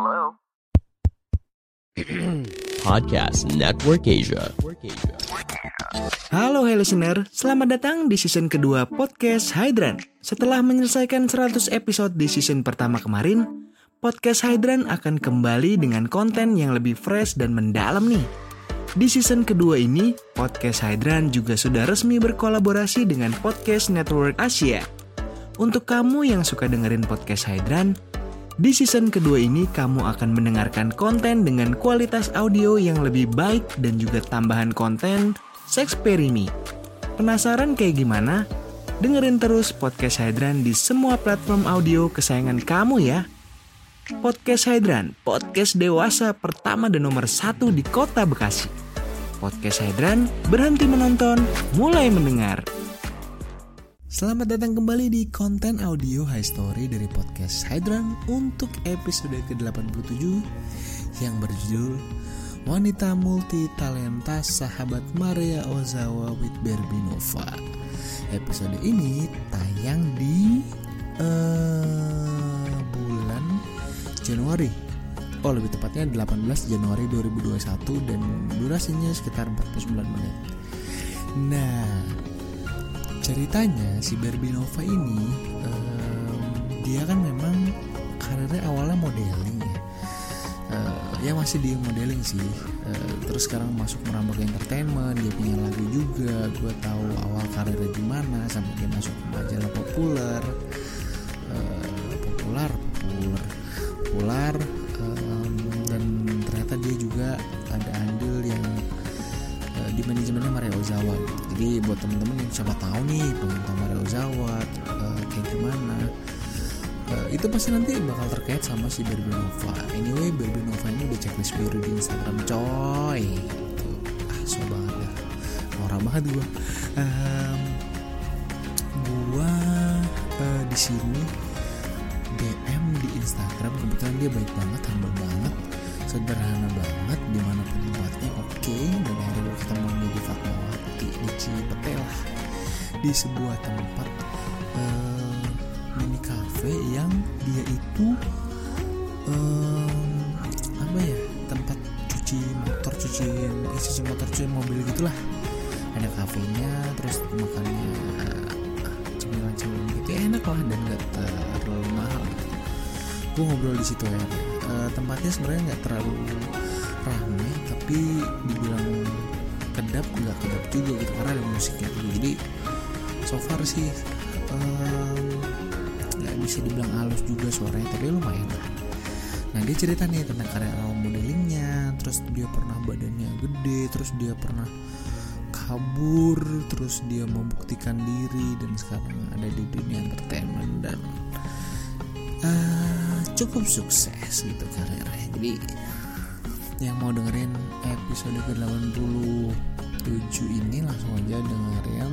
Hello? Podcast Network Asia. Halo hey listener, selamat datang di season kedua podcast Hydran. Setelah menyelesaikan 100 episode di season pertama kemarin, podcast Hydran akan kembali dengan konten yang lebih fresh dan mendalam nih. Di season kedua ini, podcast Hydran juga sudah resmi berkolaborasi dengan Podcast Network Asia. Untuk kamu yang suka dengerin podcast Hydran, di season kedua ini kamu akan mendengarkan konten dengan kualitas audio yang lebih baik dan juga tambahan konten Sexperimi. Penasaran kayak gimana? Dengerin terus podcast Hydran di semua platform audio kesayangan kamu ya. Podcast Hydran, podcast dewasa pertama dan nomor satu di kota Bekasi. Podcast Hydran, berhenti menonton, mulai mendengar. Selamat datang kembali di konten audio High Story dari podcast Hydran untuk episode ke-87 yang berjudul Wanita Multi Talenta Sahabat Maria Ozawa with Berbinova. Episode ini tayang di uh, bulan Januari. Oh, lebih tepatnya 18 Januari 2021 dan durasinya sekitar 49 menit. Nah, ceritanya si Barbie Nova ini um, dia kan memang karirnya awalnya modeling ya. Uh, ya masih di modeling sih. Uh, terus sekarang masuk merambah ke entertainment dia punya lagu juga gue tahu awal karirnya gimana sampai dia masuk ke majalah populer temen-temen yang siapa tahu nih pengen tahu Maria Ozawa uh, kayak gimana. Uh, itu pasti nanti bakal terkait sama si Barbie Nova. Anyway Barbie Nova ini udah checklist biru di Instagram coy. Gitu. ah so banget. Dah norak banget gue um, gue uh, di sini DM di Instagram. Kebetulan dia baik banget humble banget sederhana banget di mana pun tempatnya oke. Okay. dan akhirnya gue ketemu di Fatmawati di sebuah tempat uh, mini cafe yang dia itu um, apa ya tempat cuci motor cuci eh, cuci motor cuci mobil gitulah. Ada kafenya terus makannya cemilan-cemilan gitu. Ya, enak lah dan gak terlalu mahal gitu. gue ngobrol di situ ya e, tempatnya sebenarnya nggak terlalu ramai tapi dibilang kedap nggak kedap juga gitu karena ada musiknya juga. Jadi so far sih nggak um, bisa dibilang halus juga suaranya tapi lumayan lah. Nah dia cerita nih tentang karya modelingnya terus dia pernah badannya gede terus dia pernah kabur terus dia membuktikan diri dan sekarang ada di dunia entertainment dan uh, cukup sukses gitu karirnya. Jadi yang mau dengerin episode ke 87 ini langsung aja dengerin